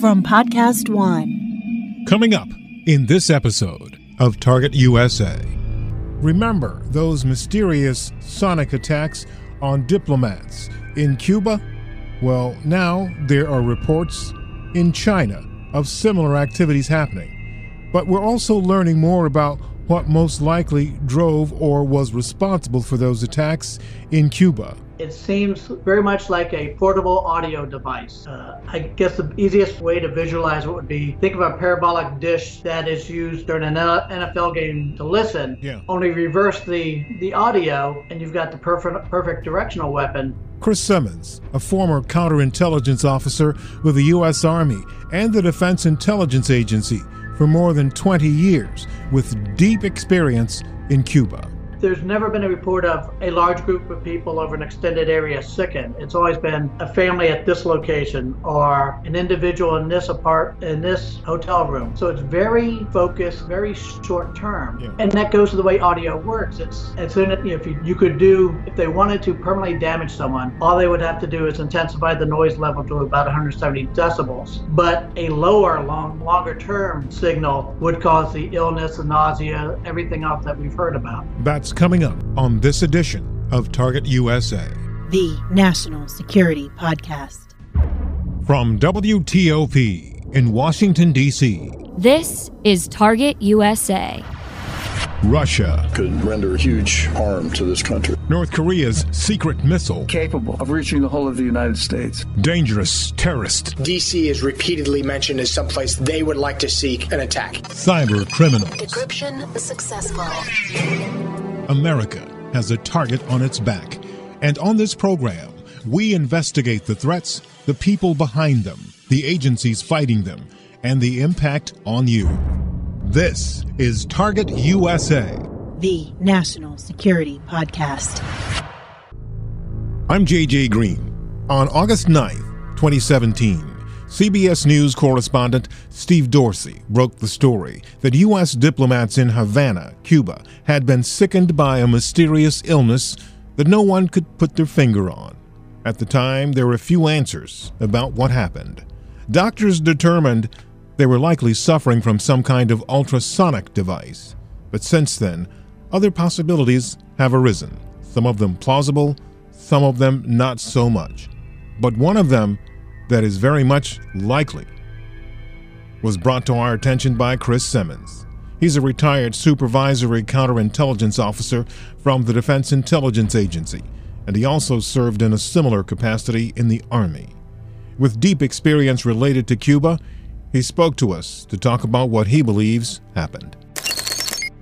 from Podcast One. Coming up in this episode of Target USA. Remember those mysterious sonic attacks on diplomats in Cuba? Well, now there are reports in China of similar activities happening. But we're also learning more about what most likely drove or was responsible for those attacks in Cuba. It seems very much like a portable audio device. Uh, I guess the easiest way to visualize it would be think of a parabolic dish that is used during an NFL game to listen. Yeah. Only reverse the the audio, and you've got the perfect perfect directional weapon. Chris Simmons, a former counterintelligence officer with the U.S. Army and the Defense Intelligence Agency for more than 20 years, with deep experience in Cuba there's never been a report of a large group of people over an extended area sickened. It's always been a family at this location or an individual in this apart in this hotel room. So it's very focused, very short term, yeah. and that goes to the way audio works. It's as soon as if you, you could do if they wanted to permanently damage someone, all they would have to do is intensify the noise level to about 170 decibels. But a lower, long, longer term signal would cause the illness, the nausea, everything else that we've heard about. That's coming up on this edition of Target USA, the National Security Podcast. From WTOP in Washington, D.C., this is Target USA. Russia could render huge harm to this country. North Korea's secret missile capable of reaching the whole of the United States. Dangerous terrorist. DC is repeatedly mentioned as someplace they would like to seek an attack. Cyber criminals. Decryption successful. America has a target on its back. And on this program, we investigate the threats, the people behind them, the agencies fighting them, and the impact on you. This is Target USA, the National Security Podcast. I'm JJ Green. On August 9th, 2017, CBS News correspondent Steve Dorsey broke the story that U.S. diplomats in Havana, Cuba, had been sickened by a mysterious illness that no one could put their finger on. At the time, there were few answers about what happened. Doctors determined they were likely suffering from some kind of ultrasonic device. But since then, other possibilities have arisen, some of them plausible, some of them not so much. But one of them that is very much likely was brought to our attention by Chris Simmons. He's a retired supervisory counterintelligence officer from the Defense Intelligence Agency, and he also served in a similar capacity in the Army. With deep experience related to Cuba, he spoke to us to talk about what he believes happened.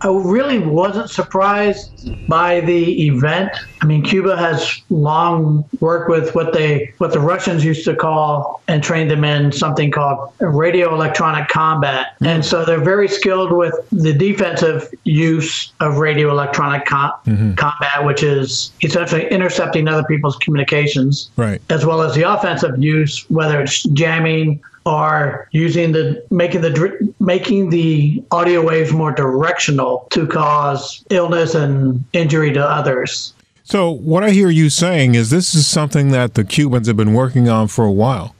I really wasn't surprised by the event. I mean, Cuba has long worked with what they what the Russians used to call and trained them in something called radio electronic combat, and so they're very skilled with the defensive use of radio electronic com- mm-hmm. combat, which is essentially intercepting other people's communications, right, as well as the offensive use, whether it's jamming are using the making the making the audio waves more directional to cause illness and injury to others. So what I hear you saying is this is something that the Cubans have been working on for a while.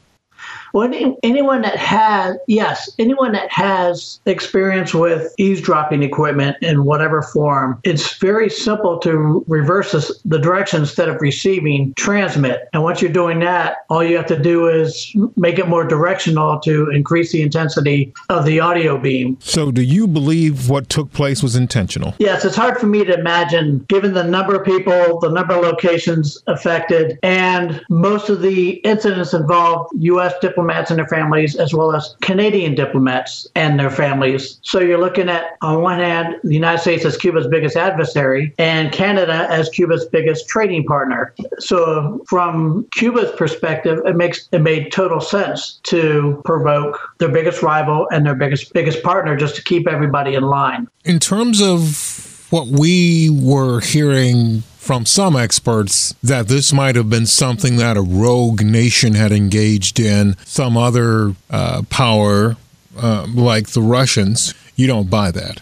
Well, anyone that has, yes, anyone that has experience with eavesdropping equipment in whatever form, it's very simple to reverse this, the direction instead of receiving, transmit. And once you're doing that, all you have to do is make it more directional to increase the intensity of the audio beam. So, do you believe what took place was intentional? Yes, it's hard for me to imagine, given the number of people, the number of locations affected, and most of the incidents involved U.S. diplomats diplomats and their families, as well as Canadian diplomats and their families. So you're looking at, on one hand, the United States as Cuba's biggest adversary and Canada as Cuba's biggest trading partner. So from Cuba's perspective, it makes it made total sense to provoke their biggest rival and their biggest biggest partner just to keep everybody in line. In terms of what we were hearing from some experts that this might have been something that a rogue nation had engaged in, some other uh, power uh, like the Russians. You don't buy that.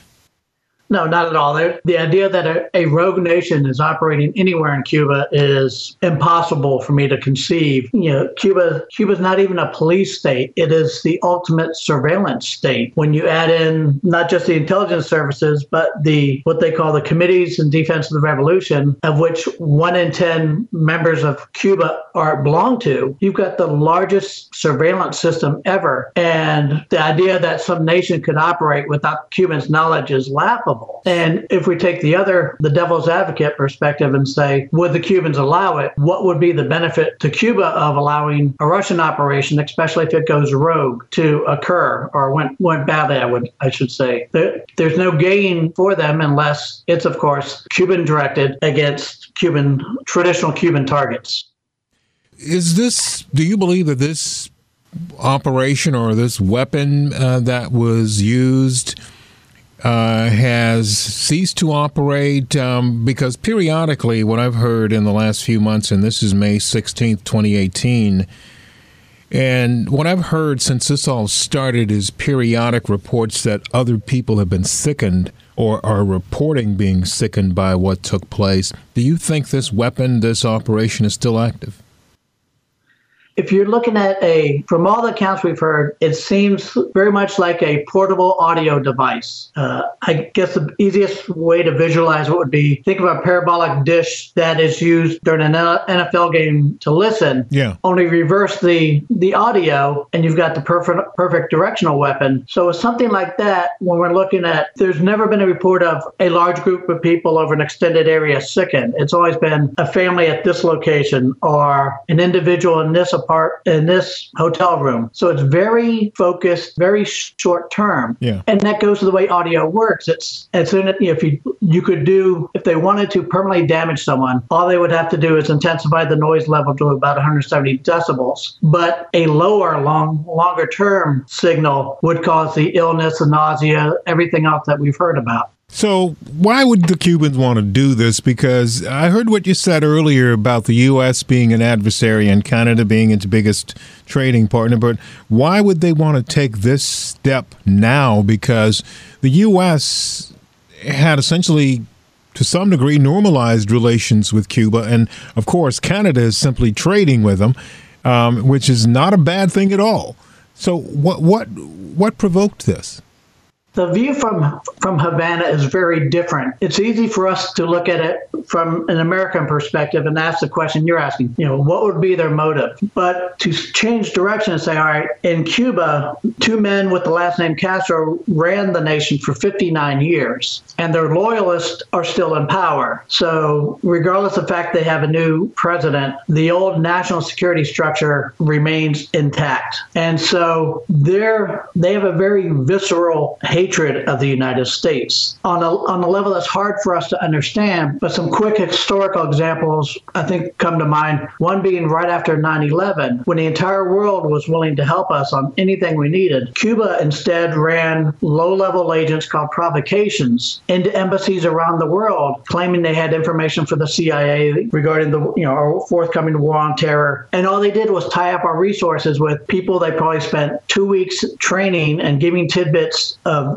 No, not at all. The idea that a, a, rogue nation is operating anywhere in Cuba is impossible for me to conceive. You know, Cuba Cuba's not even a police state. It is the ultimate surveillance state. When you add in not just the intelligence services, but the what they call the committees in defense of the revolution, of which one in ten members of Cuba are belong to, you've got the largest surveillance system ever. And the idea that some nation could operate without Cubans' knowledge is laughable. And if we take the other, the devil's advocate perspective and say, would the Cubans allow it? What would be the benefit to Cuba of allowing a Russian operation, especially if it goes rogue, to occur or went, went badly, I would I should say. There, there's no gain for them unless it's of course Cuban directed against Cuban traditional Cuban targets. Is this do you believe that this operation or this weapon uh, that was used uh, has ceased to operate um, because periodically, what I've heard in the last few months, and this is May 16th, 2018, and what I've heard since this all started is periodic reports that other people have been sickened or are reporting being sickened by what took place. Do you think this weapon, this operation, is still active? If you're looking at a, from all the accounts we've heard, it seems very much like a portable audio device. Uh, I guess the easiest way to visualize it would be think of a parabolic dish that is used during an NFL game to listen. Yeah. Only reverse the the audio, and you've got the perfect perfect directional weapon. So with something like that, when we're looking at, there's never been a report of a large group of people over an extended area sickened. It's always been a family at this location or an individual in this apart in this hotel room. So it's very focused, very short term. Yeah. And that goes to the way audio works. It's as soon as if you you could do if they wanted to permanently damage someone, all they would have to do is intensify the noise level to about 170 decibels. But a lower, long, longer term signal would cause the illness, the nausea, everything else that we've heard about. So, why would the Cubans want to do this? Because I heard what you said earlier about the U.S. being an adversary and Canada being its biggest trading partner, but why would they want to take this step now? Because the U.S. had essentially, to some degree, normalized relations with Cuba, and of course, Canada is simply trading with them, um, which is not a bad thing at all. So, what what what provoked this? The view from from Havana is very different. It's easy for us to look at it from an American perspective and ask the question you're asking, you know, what would be their motive? But to change direction and say, all right, in Cuba, two men with the last name Castro ran the nation for 59 years, and their loyalists are still in power. So, regardless of the fact they have a new president, the old national security structure remains intact. And so they're they have a very visceral hatred of the United States on a on a level that's hard for us to understand, but some quick historical examples I think come to mind. One being right after 9 11, when the entire world was willing to help us on anything we needed. Cuba instead ran low level agents called provocations into embassies around the world, claiming they had information for the CIA regarding the you know our forthcoming war on terror. And all they did was tie up our resources with people they probably spent two weeks training and giving tidbits of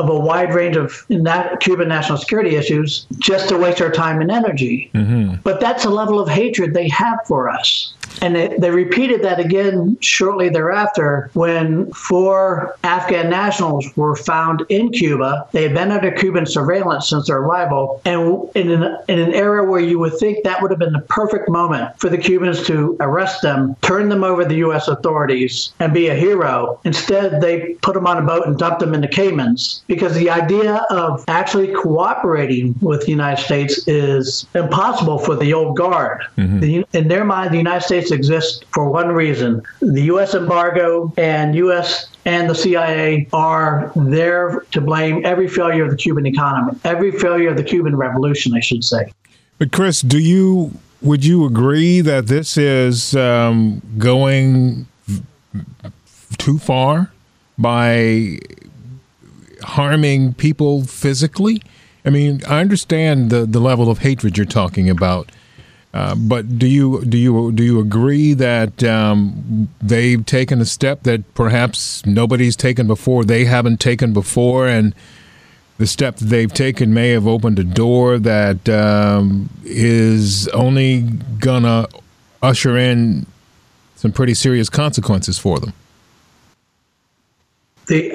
of a wide range of Cuban national security issues just to waste our time and energy. Mm-hmm. But that's a level of hatred they have for us. And they, they repeated that again shortly thereafter when four Afghan nationals were found in Cuba. They had been under Cuban surveillance since their arrival. And in an, in an era where you would think that would have been the perfect moment for the Cubans to arrest them, turn them over to the U.S. authorities, and be a hero, instead they put them on a boat and dumped them in the Caymans because the idea of actually cooperating with the United States is impossible for the old guard. Mm-hmm. The, in their mind, the United States exists for one reason the U.S. embargo and U.S. and the CIA are there to blame every failure of the Cuban economy, every failure of the Cuban revolution, I should say. But, Chris, do you. Would you agree that this is um, going too far by harming people physically? I mean, I understand the, the level of hatred you're talking about, uh, but do you do you do you agree that um, they've taken a step that perhaps nobody's taken before? They haven't taken before, and the step they've taken may have opened a door that um, is only gonna usher in some pretty serious consequences for them. The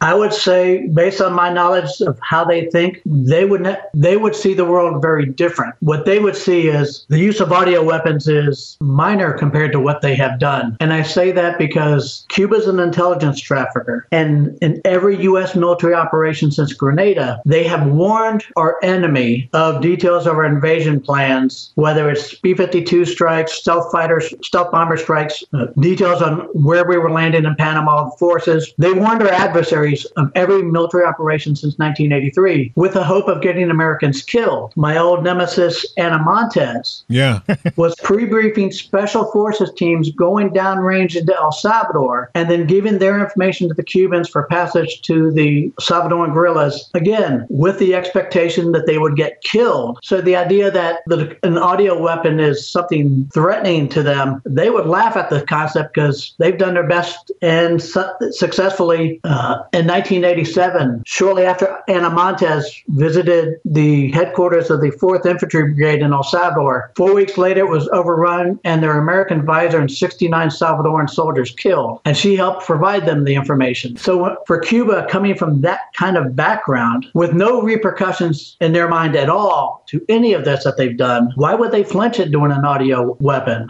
I would say, based on my knowledge of how they think, they would ne- they would see the world very different. What they would see is the use of audio weapons is minor compared to what they have done. And I say that because Cuba's an intelligence trafficker, and in every U.S. military operation since Grenada, they have warned our enemy of details of our invasion plans, whether it's B-52 strikes, stealth fighters, stealth bomber strikes, uh, details on where we were landing in Panama forces. They warned our adversaries of every military operation since 1983 with the hope of getting Americans killed. My old nemesis, Ana Montes, Yeah. was pre-briefing special forces teams going downrange into El Salvador and then giving their information to the Cubans for passage to the Salvadoran guerrillas, again, with the expectation that they would get killed. So the idea that the, an audio weapon is something threatening to them, they would laugh at the concept because they've done their best and su- successfully uh, in 1987, shortly after Ana Montes visited the headquarters of the 4th Infantry Brigade in El Salvador. Four weeks later, it was overrun and their American advisor and 69 Salvadoran soldiers killed. And she helped provide them the information. So uh, for Cuba, coming from that kind of background, with no repercussions in their mind at all to any of this that they've done, why would they flinch at doing an audio weapon?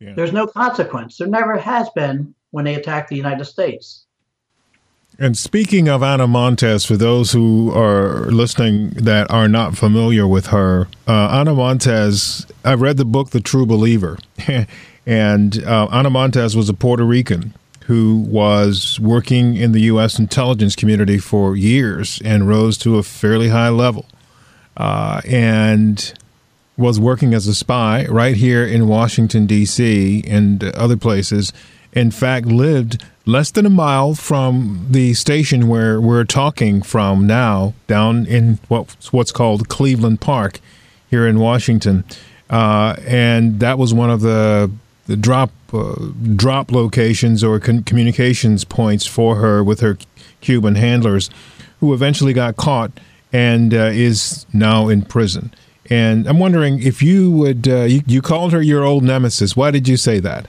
Yeah. There's no consequence. There never has been when they attack the United States. And speaking of Ana Montes, for those who are listening that are not familiar with her, uh, Ana Montes, I read the book The True Believer, and uh, Ana Montes was a Puerto Rican who was working in the U.S. intelligence community for years and rose to a fairly high level, uh, and was working as a spy right here in Washington D.C. and other places. In fact, lived less than a mile from the station where we're talking from now, down in what's what's called Cleveland Park here in Washington, uh, and that was one of the the drop uh, drop locations or con- communications points for her with her Cuban handlers, who eventually got caught and uh, is now in prison. And I'm wondering if you would uh, you, you called her your old nemesis. Why did you say that?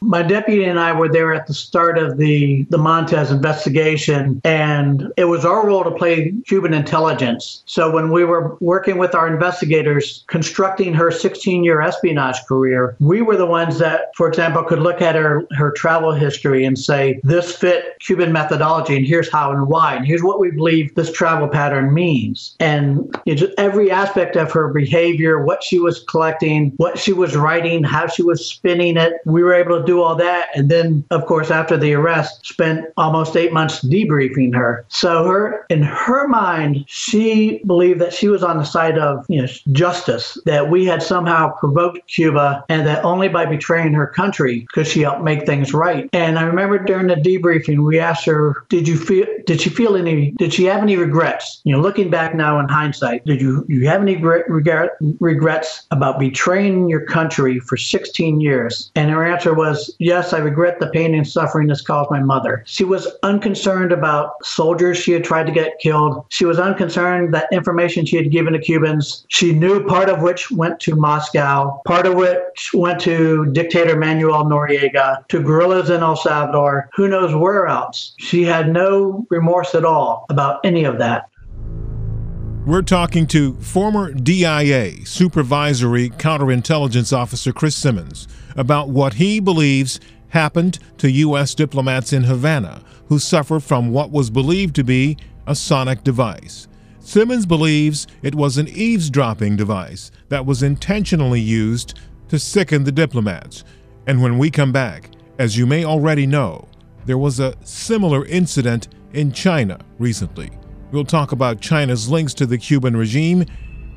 My deputy and I were there at the start of the, the Montes investigation, and it was our role to play Cuban intelligence. So when we were working with our investigators constructing her 16 year espionage career, we were the ones that, for example, could look at her, her travel history and say, this fit Cuban methodology, and here's how and why, and here's what we believe this travel pattern means. And every aspect of her behavior, what she was collecting, what she was writing, how she was spinning it, we were able to do all that. And then, of course, after the arrest, spent almost eight months debriefing her. So her, in her mind, she believed that she was on the side of you know, justice, that we had somehow provoked Cuba, and that only by betraying her country could she help make things right. And I remember during the debriefing, we asked her, "Did you feel? Did she feel any? Did she have any regrets? You know, looking back now in hindsight, did you you have any regret, regret, regrets about betraying your country for 16 years?" And her answer was, "Yes, I regret the pain and suffering this caused my mother." She was unconcerned about soldiers she had tried to get killed. She was unconcerned that information she had given to Cubans, she knew part of which went to Moscow, part of which went to dictator Manuel Noriega, to guerrillas in El Salvador, who knows where else. She had no remorse at all about any of that. We're talking to former DIA Supervisory Counterintelligence Officer Chris Simmons about what he believes happened to U.S. diplomats in Havana who suffered from what was believed to be a sonic device. Simmons believes it was an eavesdropping device that was intentionally used to sicken the diplomats. And when we come back, as you may already know, there was a similar incident in China recently. We'll talk about China's links to the Cuban regime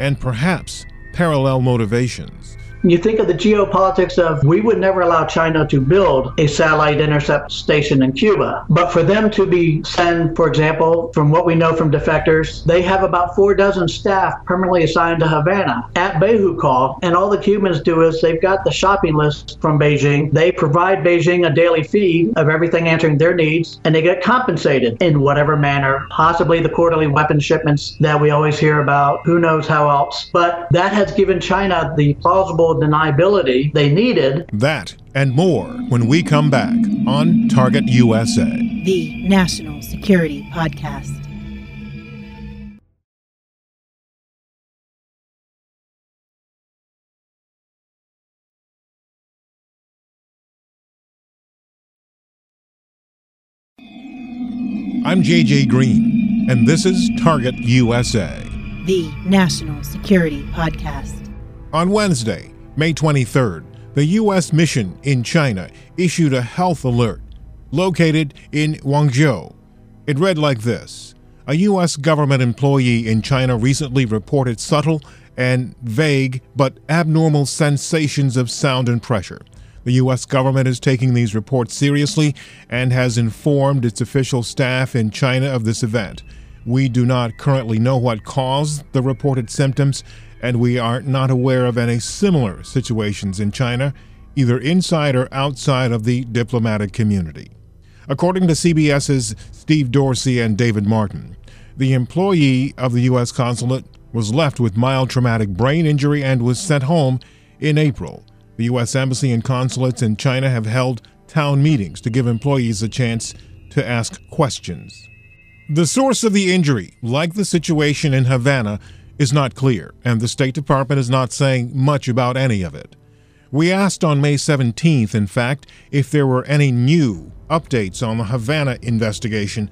and perhaps parallel motivations. You think of the geopolitics of we would never allow China to build a satellite intercept station in Cuba. But for them to be sent, for example, from what we know from defectors, they have about four dozen staff permanently assigned to Havana at Bejucal, And all the Cubans do is they've got the shopping list from Beijing. They provide Beijing a daily feed of everything answering their needs, and they get compensated in whatever manner, possibly the quarterly weapon shipments that we always hear about. Who knows how else? But that has given China the plausible deniability they needed. That and more when we come back on Target USA, the National Security Podcast. I'm JJ Green, and this is Target USA, the National Security Podcast. On Wednesday, May 23rd, the U.S. mission in China issued a health alert located in Guangzhou. It read like this A U.S. government employee in China recently reported subtle and vague but abnormal sensations of sound and pressure. The U.S. government is taking these reports seriously and has informed its official staff in China of this event. We do not currently know what caused the reported symptoms, and we are not aware of any similar situations in China, either inside or outside of the diplomatic community. According to CBS's Steve Dorsey and David Martin, the employee of the U.S. consulate was left with mild traumatic brain injury and was sent home in April. The U.S. Embassy and consulates in China have held town meetings to give employees a chance to ask questions. The source of the injury, like the situation in Havana, is not clear, and the State Department is not saying much about any of it. We asked on May 17th, in fact, if there were any new updates on the Havana investigation,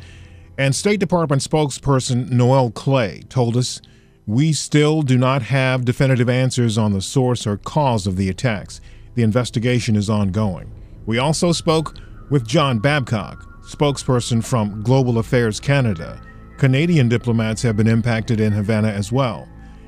and State Department spokesperson Noel Clay told us we still do not have definitive answers on the source or cause of the attacks. The investigation is ongoing. We also spoke with John Babcock, spokesperson from Global Affairs Canada. Canadian diplomats have been impacted in Havana as well.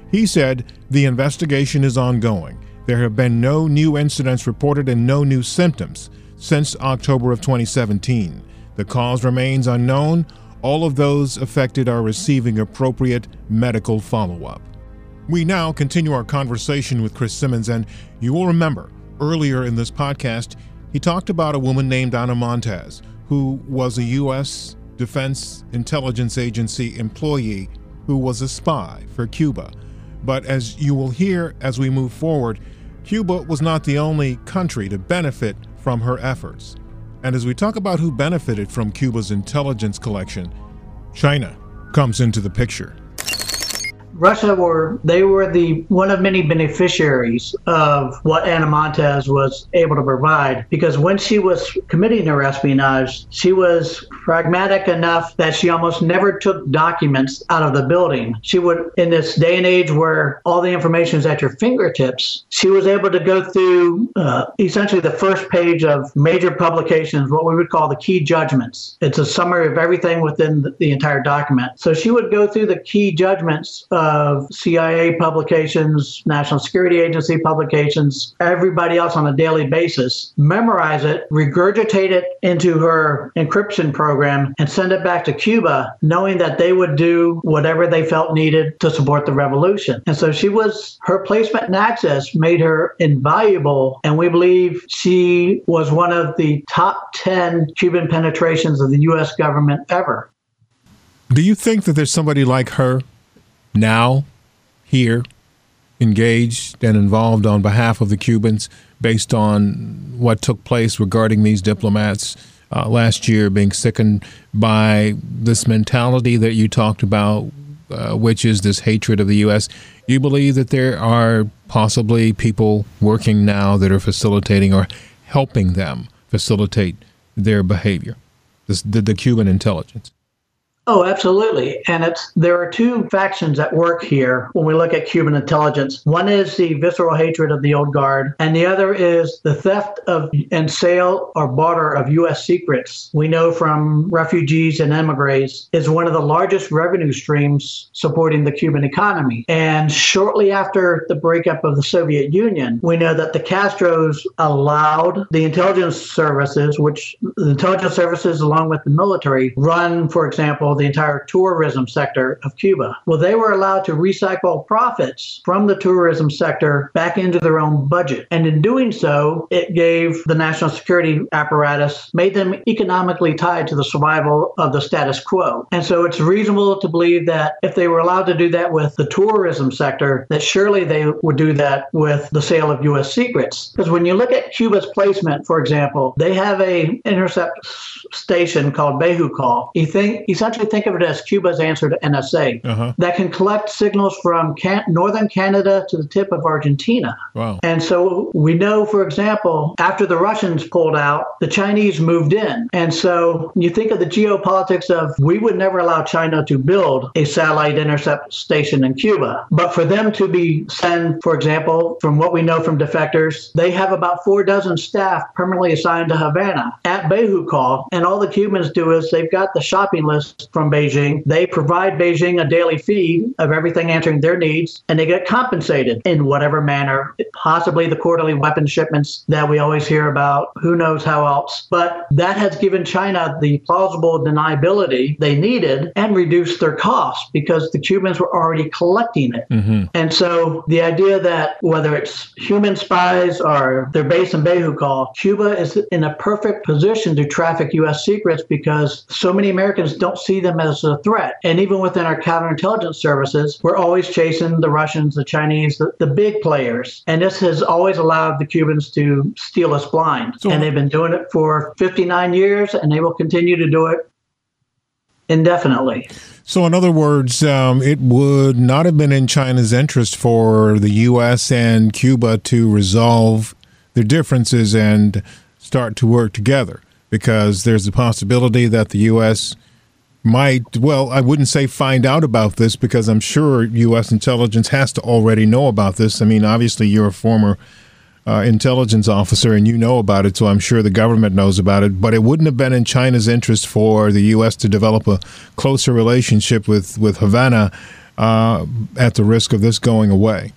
He said the investigation is ongoing. There have been no new incidents reported and no new symptoms since October of 2017. The cause remains unknown, all of those affected are receiving appropriate medical follow up. We now continue our conversation with Chris Simmons, and you will remember earlier in this podcast, he talked about a woman named Ana Montes, who was a U.S. Defense Intelligence Agency employee who was a spy for Cuba. But as you will hear as we move forward, Cuba was not the only country to benefit from her efforts. And as we talk about who benefited from Cuba's intelligence collection, China comes into the picture. Russia were they were the one of many beneficiaries of what Ana Montes was able to provide because when she was committing her espionage, she was pragmatic enough that she almost never took documents out of the building. She would, in this day and age where all the information is at your fingertips, she was able to go through uh, essentially the first page of major publications, what we would call the key judgments. It's a summary of everything within the, the entire document. So she would go through the key judgments. Of CIA publications, National Security Agency publications, everybody else on a daily basis, memorize it, regurgitate it into her encryption program, and send it back to Cuba, knowing that they would do whatever they felt needed to support the revolution. And so she was, her placement in Access made her invaluable. And we believe she was one of the top 10 Cuban penetrations of the U.S. government ever. Do you think that there's somebody like her now here engaged and involved on behalf of the Cubans based on what took place regarding these diplomats uh, last year being sickened by this mentality that you talked about, uh, which is this hatred of the U.S. You believe that there are possibly people working now that are facilitating or helping them facilitate their behavior, this, the, the Cuban intelligence? Oh, absolutely. And it's there are two factions at work here when we look at Cuban intelligence. One is the visceral hatred of the old guard, and the other is the theft of and sale or barter of US secrets. We know from refugees and emigres is one of the largest revenue streams supporting the Cuban economy. And shortly after the breakup of the Soviet Union, we know that the Castros allowed the intelligence services, which the intelligence services along with the military run, for example, the entire tourism sector of Cuba. Well, they were allowed to recycle profits from the tourism sector back into their own budget. And in doing so, it gave the national security apparatus, made them economically tied to the survival of the status quo. And so it's reasonable to believe that if they were allowed to do that with the tourism sector, that surely they would do that with the sale of U.S. secrets. Because when you look at Cuba's placement, for example, they have a intercept station called Bejucal. You think essentially think of it as Cuba's answer to NSA Uh-huh. that can collect signals from can- northern Canada to the tip of Argentina. Wow. And so we know, for example, after the Russians pulled out, the Chinese moved in. And so you think of the geopolitics of we would never allow China to build a satellite intercept station in Cuba. But for them to be sent, for example, from what we know from defectors, they have about four dozen staff permanently assigned to Havana at Bejucal. And all the Cubans do is they've got the shopping list from Beijing. They provide Beijing a daily feed of everything answering their needs, and they get compensated in whatever manner, possibly the quarterly weapon shipments that we always hear about, who knows how else. But that has given China the plausible deniability they needed and reduced their costs because the Cubans were already collecting it. Mm-hmm. And so the idea that whether it's human spies or they're based in Bejucal, Cuba is in a perfect position to traffic U.S. secrets because so many Americans don't see them as a threat. And even within our counterintelligence services, we're always chasing the Russians, the Chinese, the, the big players. And this has always allowed the Cubans to steal us blind. So- and they've been doing it for 59 years, and they will continue to do it indefinitely. So, in other words, um, it would not have been in China's interest for the U.S. and Cuba to resolve their differences and start to work together because there's a possibility that the U.S. might, well, I wouldn't say find out about this because I'm sure U.S. intelligence has to already know about this. I mean, obviously, you're a former uh, intelligence officer and you know about it, so I'm sure the government knows about it. But it wouldn't have been in China's interest for the U.S. to develop a closer relationship with with Havana uh, at the risk of this going away.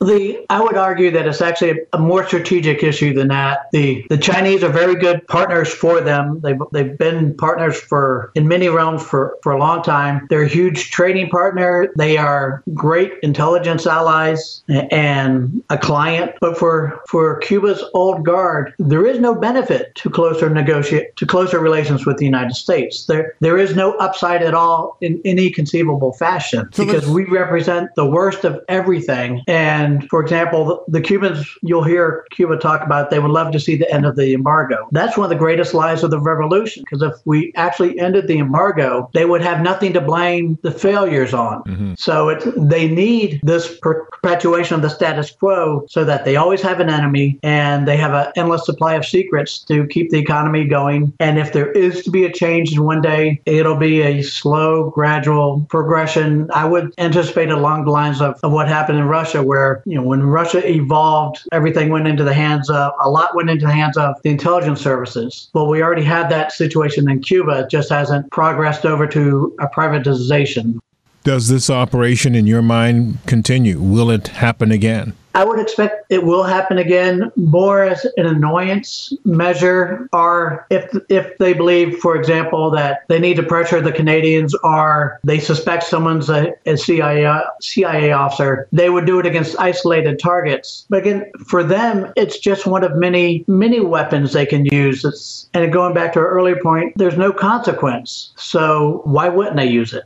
The I would argue that it's actually a more strategic issue than that. The the Chinese are very good partners for them. They've they've been partners for in many realms for, for a long time. They're a huge trading partner. They are great intelligence allies and a client. But for for Cuba's old guard, there is no benefit to closer negotiate to closer relations with the United States. There there is no upside at all in any conceivable fashion So because we represent the worst of everything. And for example, the, Cubans, you'll hear Cuba talk about they would love to see the end of the embargo. That's one of the greatest lies of the revolution because if we actually ended the embargo, they would have nothing to blame the failures on. Mm-hmm. So it's, they need this perpetuation of the status quo so that they always have an enemy and they have an endless supply of secrets to keep the economy going. And if there is to be a change in one day, it'll be a slow, gradual progression. I would anticipate along the lines of, of what happened in Russia, where, you know, when Russia evolved, everything went into the hands of, a lot went into the hands of the intelligence services. Well, we already had that situation in Cuba. It just hasn't progressed over to a privatization. Does this operation, in your mind, continue? Will it happen again? I would expect it will happen again more as an annoyance measure, or if if they believe, for example, that they need to pressure the Canadians, or they suspect someone's a, a CIA CIA officer, they would do it against isolated targets. But again, for them, it's just one of many many weapons they can use. It's, and going back to our earlier point, there's no consequence, so why wouldn't they use it?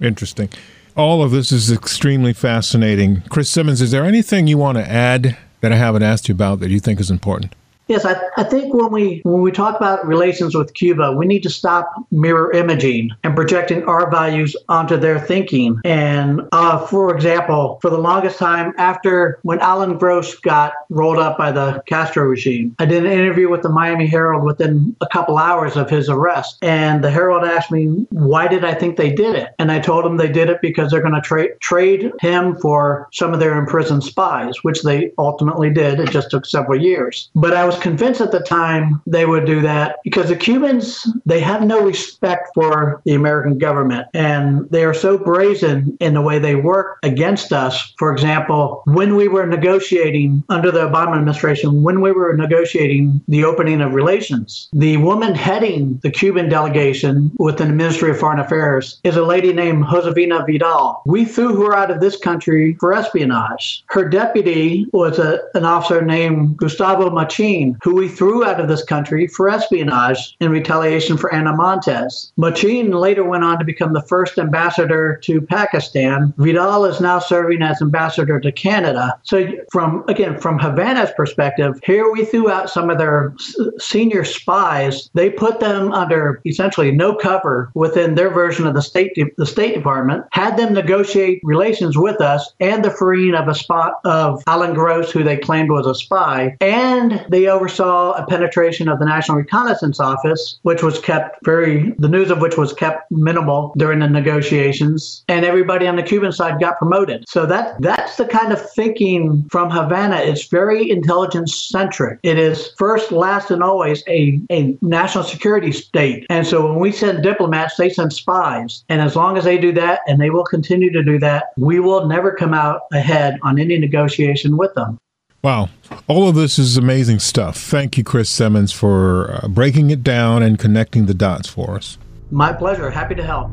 Interesting. All of this is extremely fascinating. Chris Simmons, is there anything you want to add that I haven't asked you about that you think is important? Yes, I, I think when we when we talk about relations with Cuba, we need to stop mirror imaging and projecting our values onto their thinking. And uh, for example, for the longest time after when Alan Gross got rolled up by the Castro regime, I did an interview with the Miami Herald within a couple hours of his arrest, and the Herald asked me why did I think they did it, and I told them they did it because they're going to tra- trade him for some of their imprisoned spies, which they ultimately did. It just took several years, but I was was convinced at the time they would do that because the Cubans, they have no respect for the American government and they are so brazen in the way they work against us. For example, when we were negotiating under the Obama administration, when we were negotiating the opening of relations, the woman heading the Cuban delegation within the Ministry of Foreign Affairs is a lady named Josefina Vidal. We threw her out of this country for espionage. Her deputy was a, an officer named Gustavo Machin who we threw out of this country for espionage in retaliation for Ana Montes. Machin later went on to become the first ambassador to Pakistan. Vidal is now serving as ambassador to Canada. So, from again, from Havana's perspective, here we threw out some of their s- senior spies. They put them under essentially no cover within their version of the State De- the State Department, had them negotiate relations with us, and the freeing of a spot of Alan Gross, who they claimed was a spy, and they oversaw a penetration of the National Reconnaissance Office, which was kept very, the news of which was kept minimal during the negotiations, and everybody on the Cuban side got promoted. So that that's the kind of thinking from Havana. It's very intelligence centric. It is first, last, and always a, a national security state. And so when we send diplomats, they send spies. And as long as they do that, and they will continue to do that, we will never come out ahead on any negotiation with them. Wow. All of this is amazing stuff. Thank you, Chris Simmons, for uh, breaking it down and connecting the dots for us. My pleasure. Happy to help.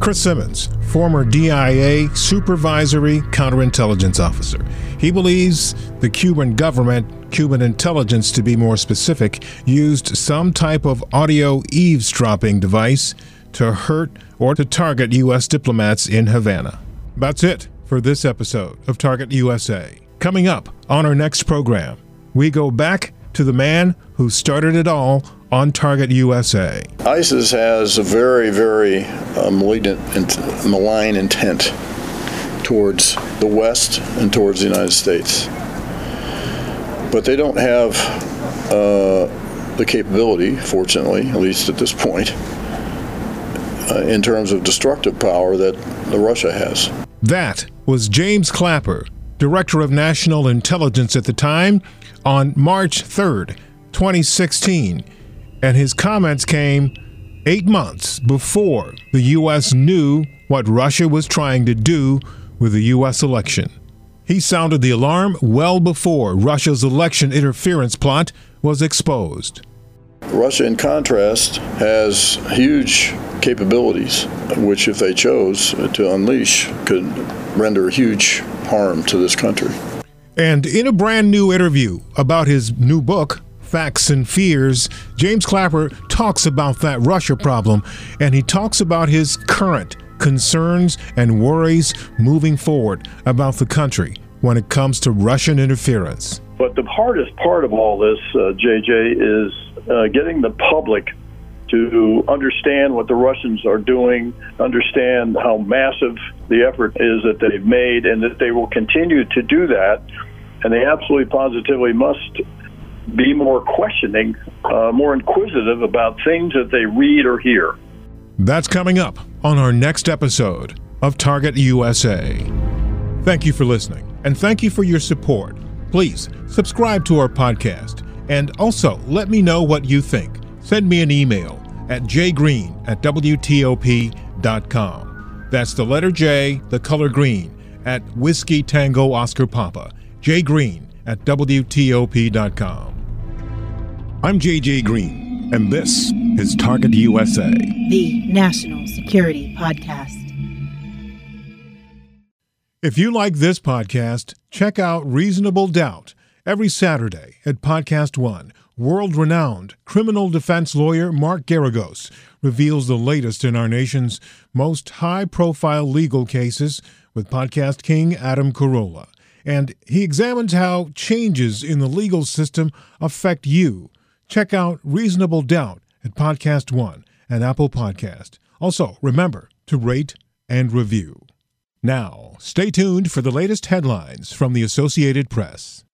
Chris Simmons, former DIA supervisory counterintelligence officer. He believes the Cuban government, Cuban intelligence to be more specific, used some type of audio eavesdropping device to hurt or to target U.S. diplomats in Havana. That's it for this episode of Target USA. Coming up on our next program, we go back to the man who started it all on Target USA. ISIS has a very, very uh, malignant and malign intent towards the West and towards the United States. But they don't have uh, the capability, fortunately, at least at this point, uh, in terms of destructive power that Russia has. That was James Clapper, Director of National Intelligence at the time, on March 3rd, 2016. And his comments came eight months before the U.S. knew what Russia was trying to do with the U.S. election. He sounded the alarm well before Russia's election interference plot was exposed. Russia, in contrast, has huge capabilities, which, if they chose to unleash, could render huge harm to this country. And in a brand new interview about his new book, Facts and Fears, James Clapper talks about that Russia problem and he talks about his current concerns and worries moving forward about the country when it comes to Russian interference. But the hardest part of all this, uh, JJ, is uh, getting the public to understand what the Russians are doing, understand how massive the effort is that they've made, and that they will continue to do that. And they absolutely positively must be more questioning, uh, more inquisitive about things that they read or hear. That's coming up on our next episode of Target USA. Thank you for listening, and thank you for your support. Please subscribe to our podcast, and also let me know what you think. Send me an email at jgreen at WTOP.com. That's the letter J, the color green, at Whiskey Tango Oscar Papa, jgreen at WTOP.com. I'm JJ Green, and this is Target USA. The National Security Podcast. If you like this podcast, check out Reasonable Doubt every Saturday at Podcast One. World renowned criminal defense lawyer Mark Geragos reveals the latest in our nation's most high profile legal cases with podcast king Adam Carolla. and he examines how changes in the legal system affect you. Check out Reasonable Doubt at Podcast One and Apple Podcast. Also, remember to rate and review. Now, stay tuned for the latest headlines from the Associated Press.